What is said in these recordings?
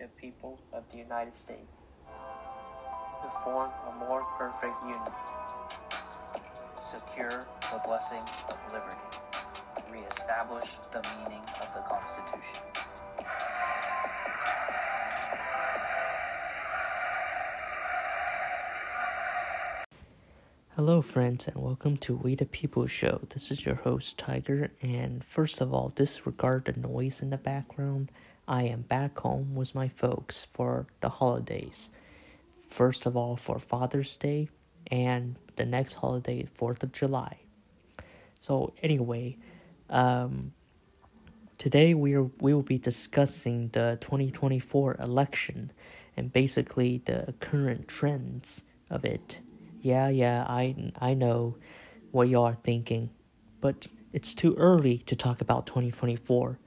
the people of the United States to form a more perfect union, secure the blessings of liberty, reestablish the meaning of the Constitution. Hello, friends, and welcome to We the People Show. This is your host, Tiger. And first of all, disregard the noise in the background. I am back home with my folks for the holidays. First of all, for Father's Day, and the next holiday, 4th of July. So, anyway, um, today we, are, we will be discussing the 2024 election and basically the current trends of it yeah, yeah, I I know what you are thinking, but it's too early to talk about 2024.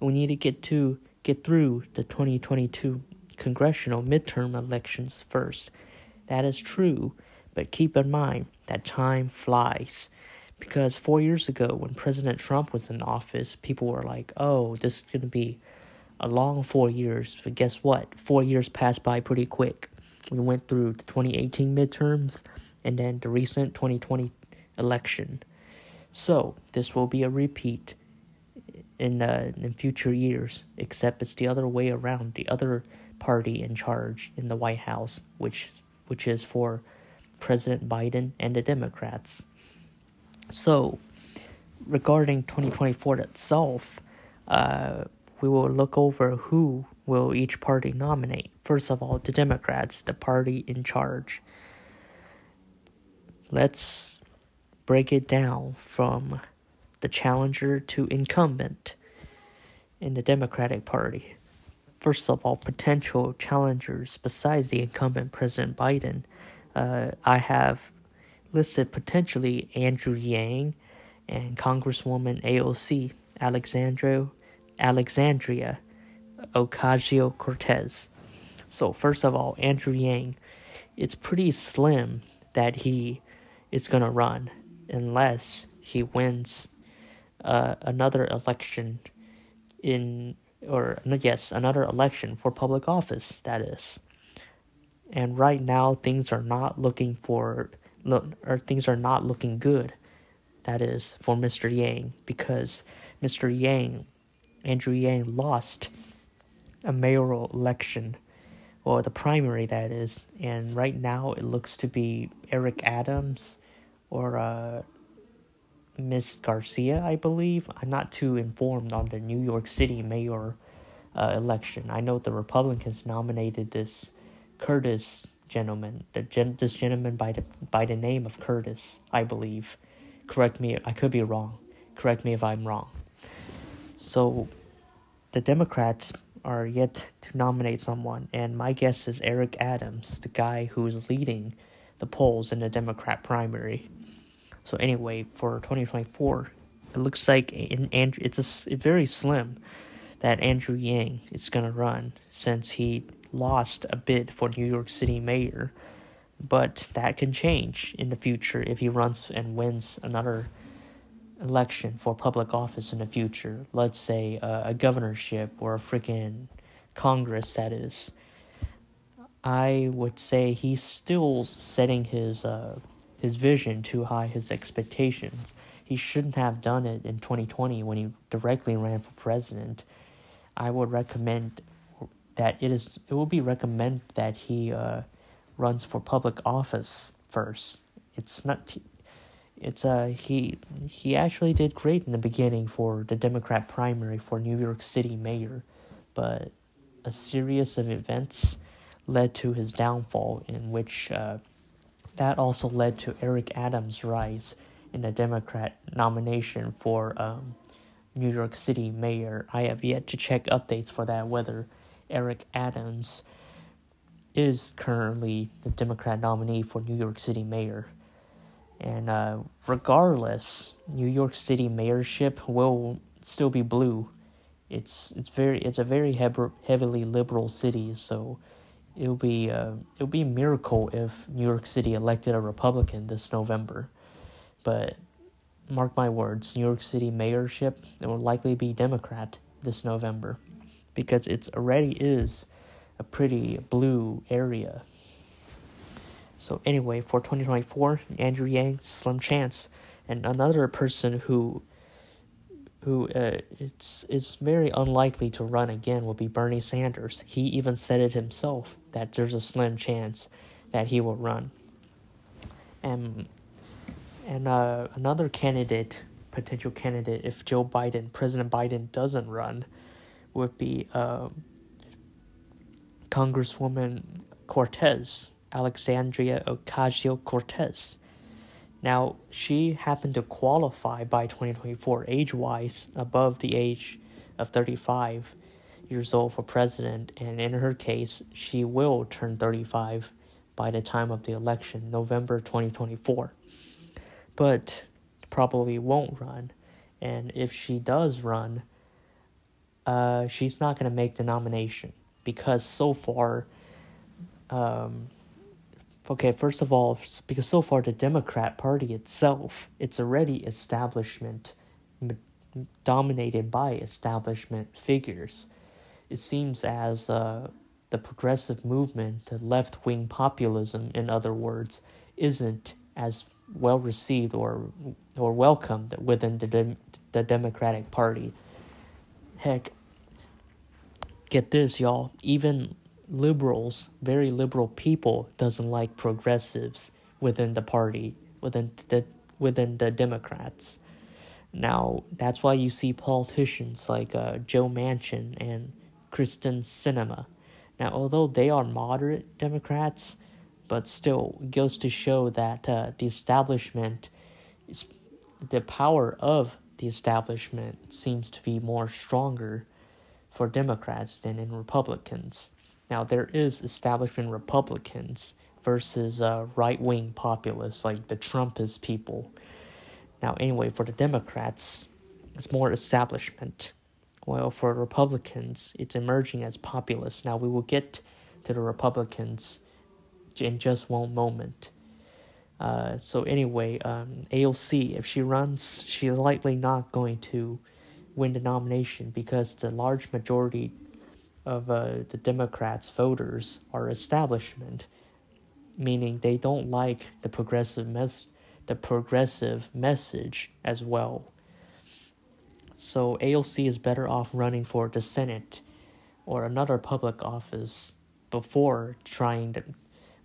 We need to get to get through the 2022 congressional midterm elections first. That is true, but keep in mind that time flies. Because four years ago, when President Trump was in office, people were like, oh, this is going to be a long four years. But guess what? Four years passed by pretty quick. We went through the 2018 midterms and then the recent 2020 election. So this will be a repeat in uh, in future years, except it's the other way around. The other party in charge in the White House, which which is for President Biden and the Democrats. So, regarding 2024 itself, uh, we will look over who will each party nominate. First of all, the Democrats, the party in charge. Let's break it down from the challenger to incumbent in the Democratic Party. First of all, potential challengers besides the incumbent President Biden, uh, I have listed potentially Andrew Yang and Congresswoman AOC Alexandria Alexandria Ocasio Cortez. So first of all, Andrew Yang, it's pretty slim that he is going to run unless he wins uh, another election in or yes another election for public office that is and right now things are not looking for or things are not looking good that is for Mr. Yang because Mr. Yang Andrew Yang lost a mayoral election or the primary that is and right now it looks to be Eric Adams or uh, Miss Garcia, I believe. I'm not too informed on the New York City mayor uh, election. I know the Republicans nominated this Curtis gentleman, the gen- this gentleman by the by the name of Curtis, I believe. Correct me, I could be wrong. Correct me if I'm wrong. So, the Democrats are yet to nominate someone, and my guess is Eric Adams, the guy who is leading the polls in the Democrat primary. So anyway, for 2024, it looks like it's a, very slim that Andrew Yang is going to run since he lost a bid for New York City mayor. But that can change in the future if he runs and wins another election for public office in the future. Let's say a governorship or a freaking Congress, that is. I would say he's still setting his uh, his vision too high, his expectations. He shouldn't have done it in 2020 when he directly ran for president. I would recommend that it is it will be recommended that he uh, runs for public office first. It's not it's uh he he actually did great in the beginning for the Democrat primary for New York City mayor, but a series of events led to his downfall in which uh, that also led to Eric Adams' rise in the Democrat nomination for um, New York City mayor. I have yet to check updates for that whether Eric Adams is currently the Democrat nominee for New York City mayor. And uh, regardless, New York City mayorship will still be blue. It's it's very it's a very heavily liberal city, so it would be uh, it would be a miracle if New York City elected a Republican this November, but mark my words, New York City mayorship it will likely be Democrat this November, because it's already is a pretty blue area. So anyway, for 2024, Andrew Yang, slim chance, and another person who who uh, it's is very unlikely to run again will be Bernie Sanders. He even said it himself that there's a slim chance that he will run. And and uh, another candidate, potential candidate, if Joe Biden, President Biden doesn't run, would be uh, Congresswoman Cortez, Alexandria Ocasio Cortez. Now, she happened to qualify by 2024 age wise above the age of 35 years old for president, and in her case, she will turn 35 by the time of the election, November 2024. But probably won't run, and if she does run, uh, she's not going to make the nomination because so far, um, okay, first of all, because so far the Democrat Party itself, it's already establishment dominated by establishment figures. It seems as uh, the progressive movement, the left wing populism, in other words, isn't as well received or or welcomed within the the Democratic Party. Heck, get this, y'all. Even liberals, very liberal people, doesn't like progressives within the party, within the within the Democrats. Now that's why you see politicians like uh, Joe Manchin and Kyrsten Sinema now, although they are moderate Democrats, but still it goes to show that uh, the establishment, is, the power of the establishment seems to be more stronger for Democrats than in Republicans. Now, there is establishment Republicans versus uh, right wing populists like the Trumpist people. Now, anyway, for the Democrats, it's more establishment while for Republicans, it's emerging as populist. Now we will get to the Republicans in just one moment. Uh, so anyway, um, AOC, if she runs, she's likely not going to win the nomination because the large majority of uh, the Democrats' voters are establishment, meaning they don't like the progressive mes- the progressive message as well. So AOC is better off running for the Senate or another public office before trying to,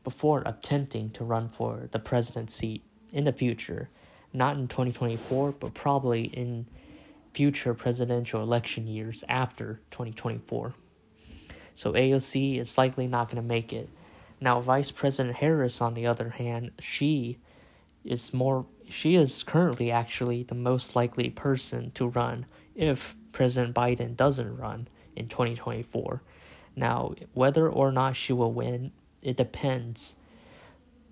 before attempting to run for the presidency in the future. Not in 2024, but probably in future presidential election years after 2024. So AOC is likely not going to make it. Now, Vice President Harris, on the other hand, she is more she is currently actually the most likely person to run if President Biden doesn't run in 2024. Now, whether or not she will win, it depends.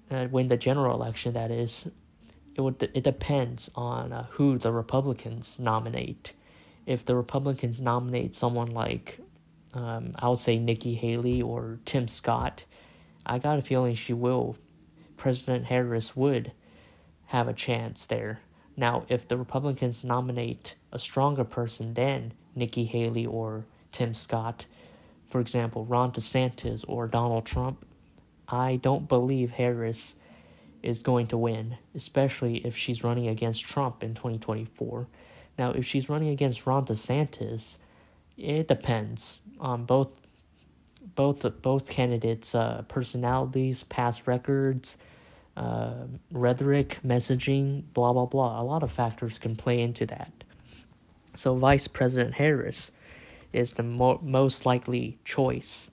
Uh, win the general election, that is, it would it depends on uh, who the Republicans nominate. If the Republicans nominate someone like, um, I would say Nikki Haley or Tim Scott, I got a feeling she will. President Harris would have a chance there. Now, if the Republicans nominate a stronger person than Nikki Haley or Tim Scott, for example, Ron DeSantis or Donald Trump, I don't believe Harris is going to win, especially if she's running against Trump in 2024. Now, if she's running against Ron DeSantis, it depends on both both both candidates' uh, personalities, past records, uh, rhetoric, messaging, blah, blah, blah. A lot of factors can play into that. So, Vice President Harris is the mo- most likely choice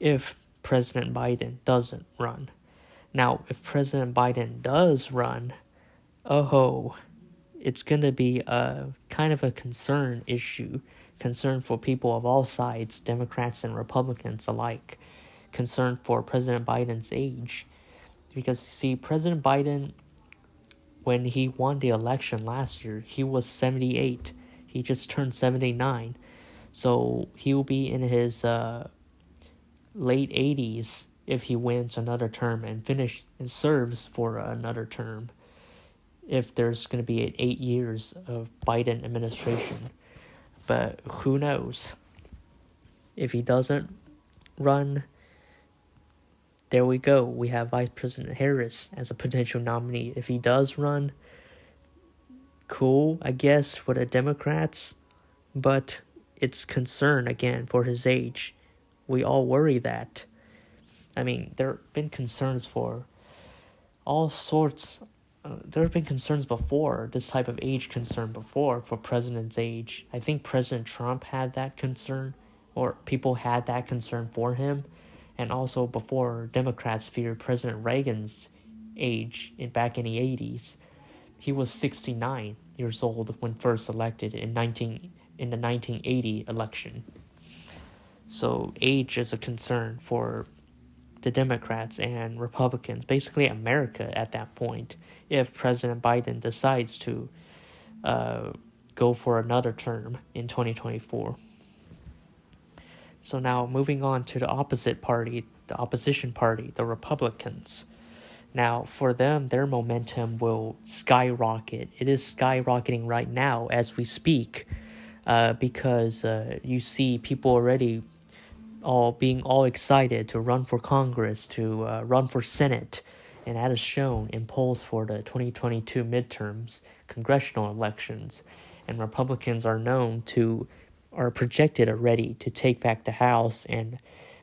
if President Biden doesn't run. Now, if President Biden does run, oh, it's going to be a kind of a concern issue, concern for people of all sides, Democrats and Republicans alike, concern for President Biden's age because see President Biden when he won the election last year, he was 78. He just turned 79. So he will be in his uh, late 80s if he wins another term and finish and serves for another term. If there's going to be eight years of Biden administration, but who knows? If he doesn't run, there we go. We have Vice President Harris as a potential nominee. If he does run, cool, I guess, for the Democrats, but it's concern again for his age. We all worry that. I mean, there have been concerns for all sorts. There have been concerns before, this type of age concern before for president's age. I think President Trump had that concern, or people had that concern for him. And also before Democrats feared President Reagan's age in back in the 80s. He was 69 years old when first elected in 19 in the 1980 election. So age is a concern for the Democrats and Republicans, basically America at that point, if President Biden decides to uh, go for another term in 2024. So now moving on to the opposite party, the opposition party, the Republicans. Now, for them, their momentum will skyrocket. It is skyrocketing right now as we speak, uh, because uh, you see people already all being all excited to run for Congress, to uh, run for Senate, and that is shown in polls for the 2022 midterms, congressional elections. And Republicans are known to, are projected already to take back the House and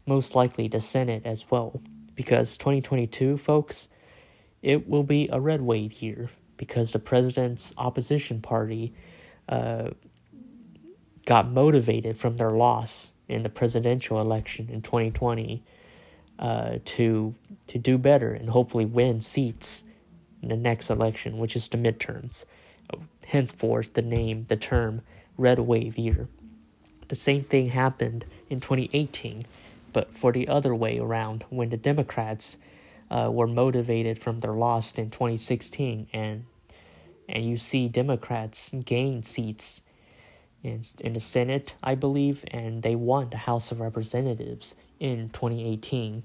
most likely the Senate as well. Because 2022, folks, it will be a red wave here because the president's opposition party uh, got motivated from their loss in the presidential election in 2020 uh, to to do better and hopefully win seats in the next election, which is the midterms. Henceforth, the name, the term red wave year. The same thing happened in 2018, but for the other way around when the Democrats uh, were motivated from their loss in 2016, and and you see Democrats gain seats in in the Senate, I believe, and they won the House of Representatives in 2018,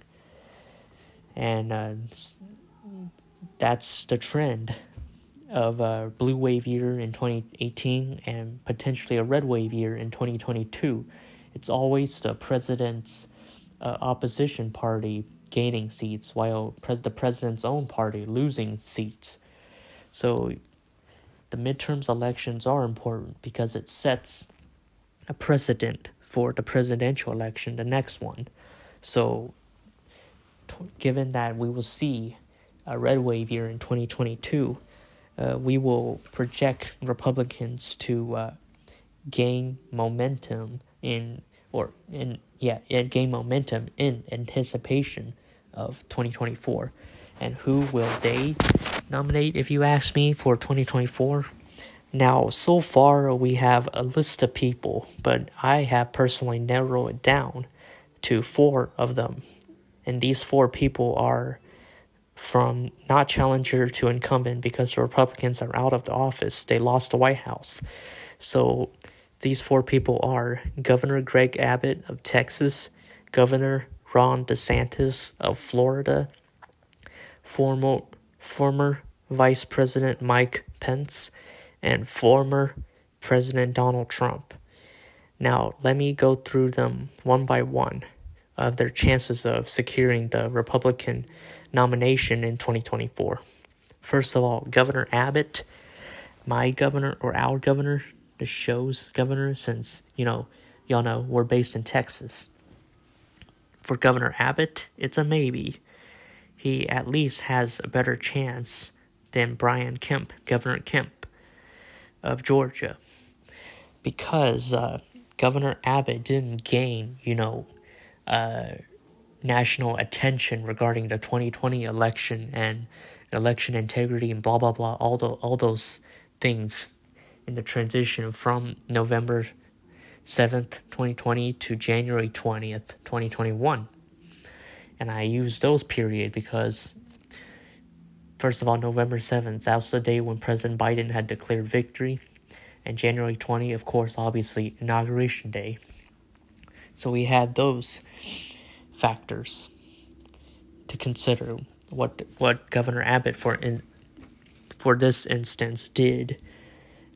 and uh, that's the trend of a blue wave year in 2018 and potentially a red wave year in 2022. It's always the president's uh, opposition party gaining seats while pres- the president's own party losing seats. So the midterms elections are important because it sets a precedent for the presidential election, the next one. So, t- given that we will see a red wave year in 2022, uh, we will project Republicans to uh, gain momentum in, or in, yeah, gain momentum in anticipation of 2024. And who will they nominate, if you ask me, for 2024? Now, so far we have a list of people, but I have personally narrowed it down to four of them. And these four people are from not challenger to incumbent because the Republicans are out of the office. They lost the White House. So these four people are Governor Greg Abbott of Texas, Governor Ron DeSantis of Florida, former, former Vice President Mike Pence, and former President Donald Trump. Now, let me go through them one by one of their chances of securing the Republican nomination in 2024. First of all, Governor Abbott, my governor or our governor, the show's governor, since, you know, y'all know we're based in Texas. For Governor Abbott, it's a maybe. He at least has a better chance than Brian Kemp, Governor Kemp of Georgia. Because uh, Governor Abbott didn't gain, you know, uh, national attention regarding the 2020 election and election integrity and blah blah blah all the all those things in the transition from November 7th, 2020 to January 20th, 2021. And I use those period because first of all, November 7th, that was the day when President Biden had declared victory. And January 20, of course, obviously inauguration day. So we had those factors to consider what what Governor Abbott for in for this instance did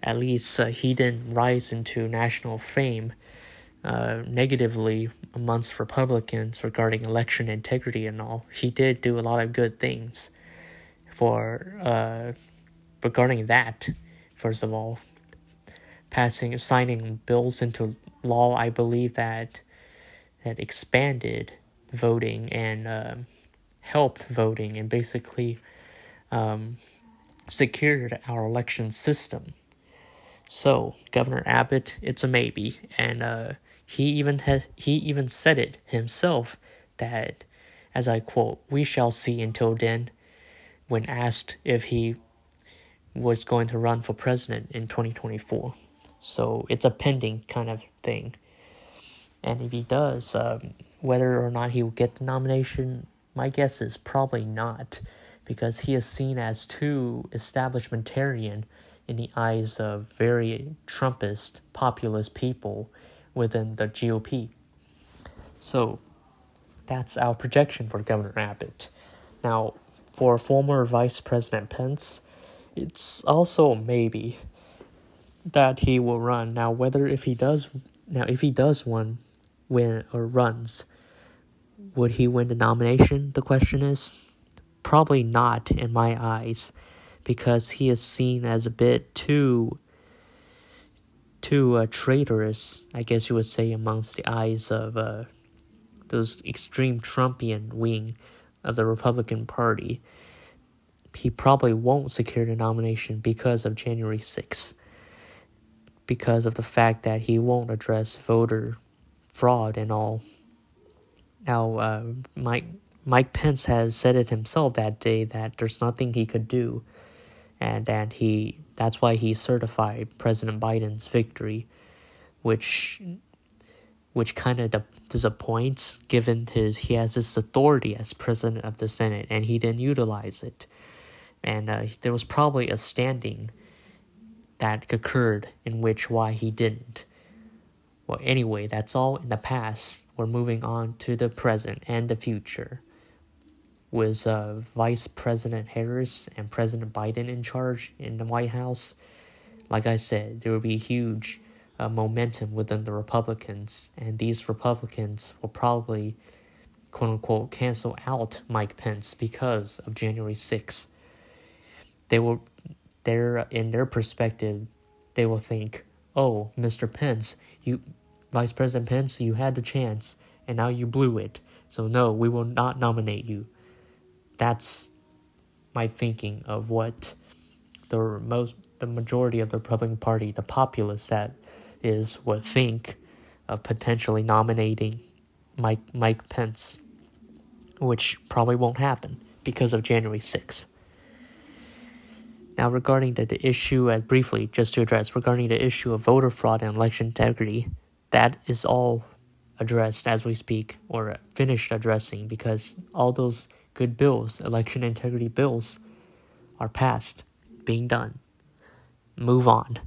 at least uh, he didn't rise into national fame uh, negatively amongst Republicans regarding election integrity and all. He did do a lot of good things for uh, regarding that. First of all, passing signing bills into law, I believe that that expanded voting and uh, helped voting and basically um, secured our election system. So Governor Abbott, it's a maybe, and uh, he even has he even said it himself that, as I quote, "We shall see until then." When asked if he was going to run for president in 2024, so it's a pending kind of thing. And if he does, um, whether or not he will get the nomination, my guess is probably not, because he is seen as too establishmentarian in the eyes of very Trumpist, populist people within the GOP. So that's our projection for Governor Abbott. Now, for former Vice President Pence, it's also maybe that he will run. Now, whether if he does, now if he does one, win or runs, would he win the nomination? The question is probably not in my eyes because he is seen as a bit too too uh, traitorous, I guess you would say, amongst the eyes of uh, those extreme Trumpian wing of the Republican Party. He probably won't secure the nomination because of January 6th, because of the fact that he won't address voter fraud and all. Now, uh, Mike Mike Pence has said it himself that day that there's nothing he could do and that he that's why he certified President Biden's victory, which which kind of disappoints given his he has this authority as president of the Senate and he didn't utilize it, and uh, there was probably a standing that occurred in which why he didn't. Well, anyway, that's all in the past. We're moving on to the present and the future with uh, Vice President Harris and President Biden in charge in the White House, like I said, there will be huge uh, momentum within the Republicans, and these Republicans will probably, quote unquote, cancel out Mike Pence because of January 6th. They will, they're in their perspective, they will think, "Oh, Mr. Pence, you, Vice President Pence, you had the chance, and now you blew it. So no, we will not nominate you." That's my thinking of what the most the majority of the Republican Party, the populace that is would think of potentially nominating Mike Mike Pence, which probably won't happen because of January 6th. Now, regarding the, the issue, as briefly, just to address, regarding the issue of voter fraud and election integrity, that is all addressed as we speak, or finished addressing, because all those good bills, election integrity bills, are passed, being done. Move on.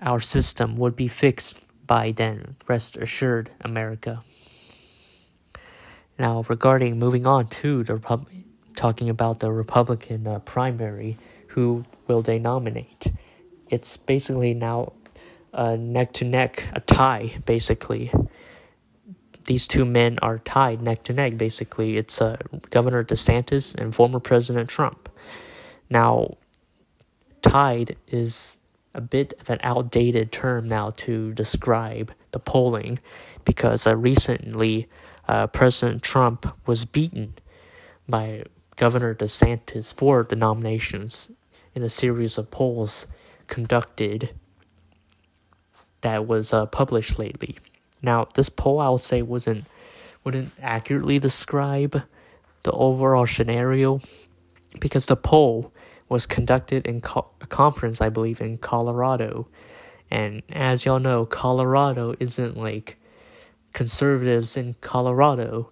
Our system would be fixed by then, rest assured, America. Now, regarding moving on to the Repub- talking about the Republican uh, primary, who will they nominate? It's basically now a neck to neck, a tie, basically these two men are tied neck to neck. Basically, it's uh, Governor DeSantis and former President Trump. Now, tied is a bit of an outdated term now to describe the polling because uh, recently uh, President Trump was beaten by Governor DeSantis for the nominations in a series of polls conducted that was uh, published lately. Now, this poll I would say wasn't wouldn't accurately describe the overall scenario because the poll was conducted in co- a conference, I believe, in Colorado. And as y'all know, Colorado isn't like conservatives in Colorado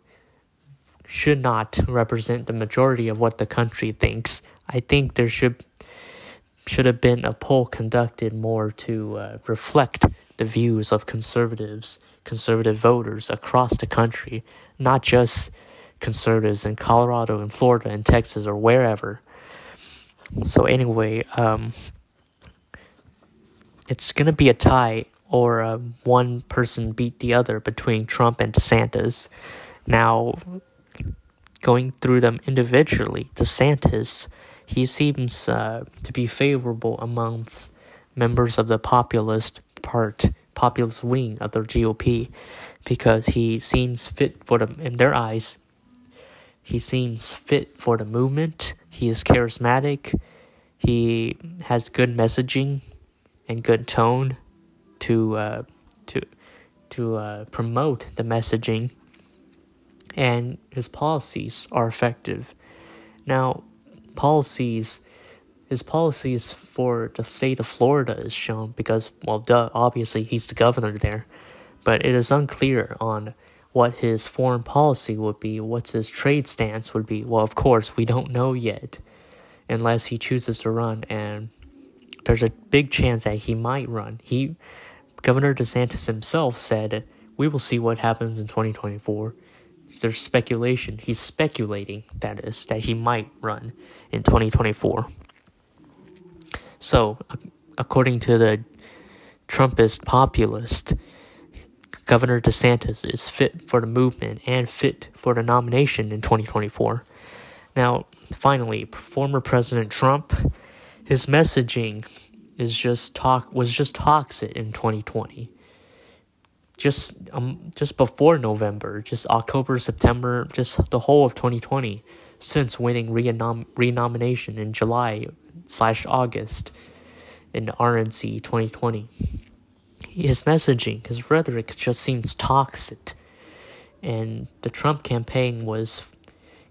should not represent the majority of what the country thinks. I think there should should have been a poll conducted more to uh, reflect the views of conservatives conservative voters across the country, not just conservatives in Colorado and Florida and Texas or wherever. So anyway, um, it's gonna be a tie or uh, one person beat the other between Trump and DeSantis. Now, going through them individually, DeSantis, he seems uh, to be favorable amongst members of the populist part, populist wing of the GOP, because he seems fit for them in their eyes. He seems fit for the movement. He is charismatic. He has good messaging and good tone to uh, to to uh, promote the messaging, and his policies are effective. Now, policies, his policies for the state of Florida is shown because, well, duh, obviously he's the governor there, but it is unclear on what his foreign policy would be, what his trade stance would be. Well, of course, we don't know yet, unless he chooses to run, and there's a big chance that he might run. He Governor DeSantis himself said, We will see what happens in 2024. There's speculation. He's speculating, that is, that he might run in 2024. So, according to the Trumpist populist, Governor DeSantis is fit for the movement and fit for the nomination in 2024. Now, finally, former President Trump, his messaging is just talk was just toxic in 2020. Just um just before November, just October, September, just the whole of 2020 since winning renom- renomination in July slash August in RNC 2020. His messaging, his rhetoric just seems toxic. And the Trump campaign was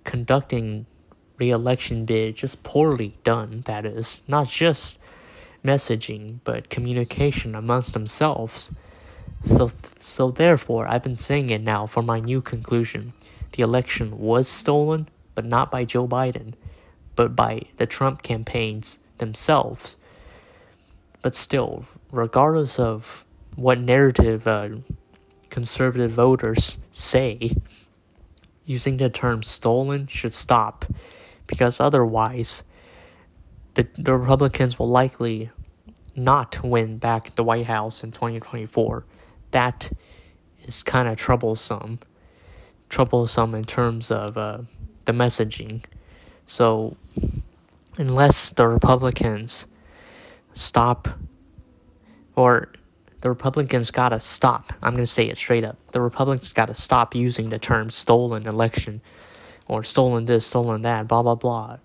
conducting re-election bid just poorly done, that is. Not just messaging, but communication amongst themselves. So, so therefore, I've been saying it now for my new conclusion. The election was stolen, but not by Joe Biden, but by the Trump campaigns themselves. But still, regardless of what narrative uh, conservative voters say, using the term stolen should stop, because otherwise, the, the Republicans will likely not win back the White House in 2024. That is kind of troublesome. Troublesome in terms of uh, the messaging. So, unless the Republicans stop, or the Republicans gotta stop, I'm gonna say it straight up. The Republicans gotta stop using the term stolen election, or stolen this, stolen that, blah blah blah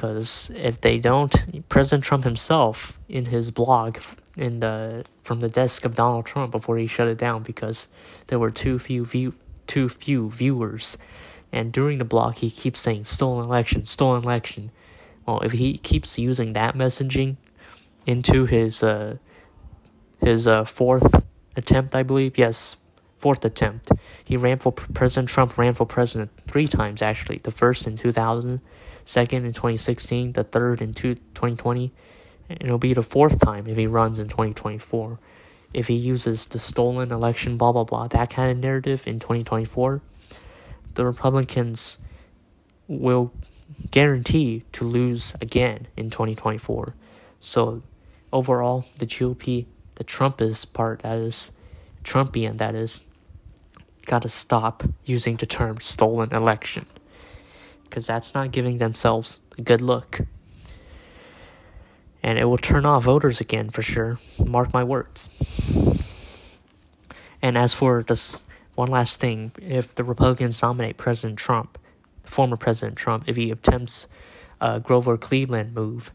because if they don't, President Trump himself in his blog in the from the desk of Donald Trump before he shut it down because there were too few view too few viewers, and during the block, he keeps saying stolen election, stolen election. Well, if he keeps using that messaging into his uh, his uh, fourth attempt, I believe, yes, fourth attempt, he ran for President Trump ran for president three times actually. The first in two thousand second in 2016, the third in 2020, and it'll be the fourth time if he runs in 2024. If he uses the stolen election, blah, blah, blah, that kind of narrative in 2024, the Republicans will guarantee to lose again in 2024. So, overall, the GOP, the Trumpist part, that is, Trumpian, that is, got to stop using the term stolen election because that's not giving themselves a good look. And it will turn off voters again for sure. Mark my words. And as for this one last thing, if the Republicans nominate President Trump, former President Trump, if he attempts a Grover Cleveland move,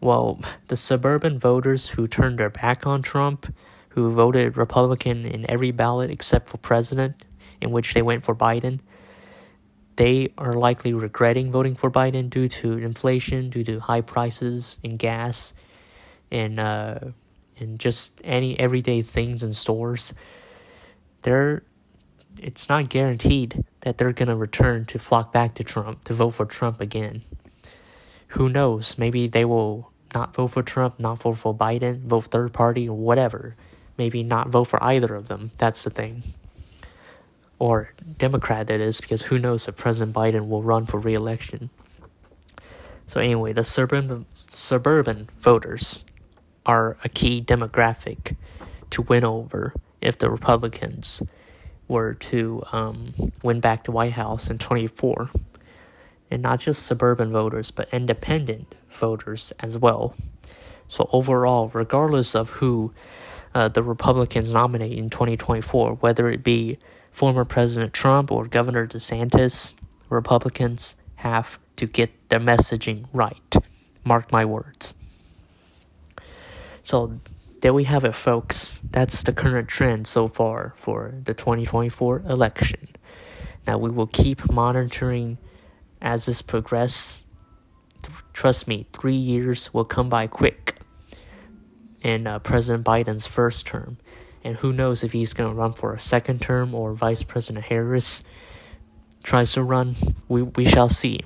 well, the suburban voters who turned their back on Trump, who voted Republican in every ballot except for president, in which they went for Biden, they are likely regretting voting for Biden due to inflation, due to high prices in gas, and uh, and just any everyday things in stores. They're it's not guaranteed that they're gonna return to flock back to Trump to vote for Trump again. Who knows? Maybe they will not vote for Trump, not vote for Biden, vote third party whatever. Maybe not vote for either of them. That's the thing or Democrat that is, because who knows if President Biden will run for re-election. So anyway, the suburban suburban voters are a key demographic to win over if the Republicans were to um, win back the White House in 24. And not just suburban voters, but independent voters as well. So, overall, regardless of who uh, the Republicans nominate in 2024, whether it be former President Trump or Governor DeSantis, Republicans have to get their messaging right. Mark my words. So, there we have it, folks. That's the current trend so far for the 2024 election. Now, we will keep monitoring as this progresses. Trust me, three years will come by quick in uh, President Biden's first term. And who knows if he's going to run for a second term or Vice President Harris tries to run. We, we shall see.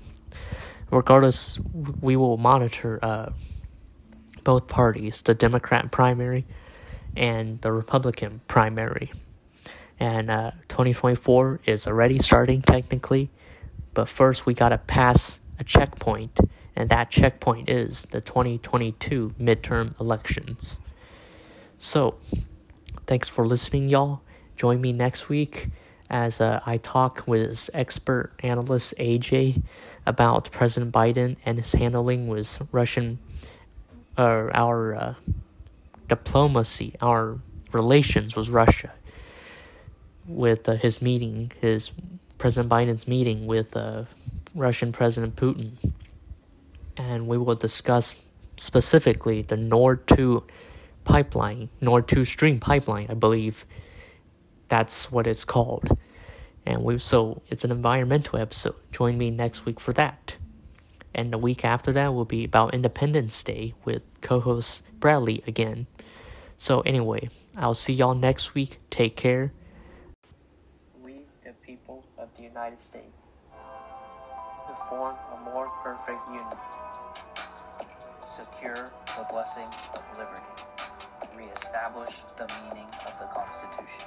Regardless, we will monitor uh, both parties the Democrat primary and the Republican primary. And uh, 2024 is already starting technically, but first we got to pass a checkpoint and that checkpoint is the 2022 midterm elections. So, thanks for listening, y'all. Join me next week as uh, I talk with expert analyst AJ about President Biden and his handling with Russian, uh, our uh, diplomacy, our relations with Russia, with uh, his meeting, his President Biden's meeting with uh, Russian President Putin and we will discuss specifically the Nord 2 pipeline, Nord 2 Stream pipeline, I believe that's what it's called. And we so it's an environmental episode. Join me next week for that. And the week after that will be about Independence Day with co-host Bradley again. So anyway, I'll see y'all next week. Take care. We, the people of the United States, to form a more perfect union secure the blessings of liberty, reestablish the meaning of the Constitution.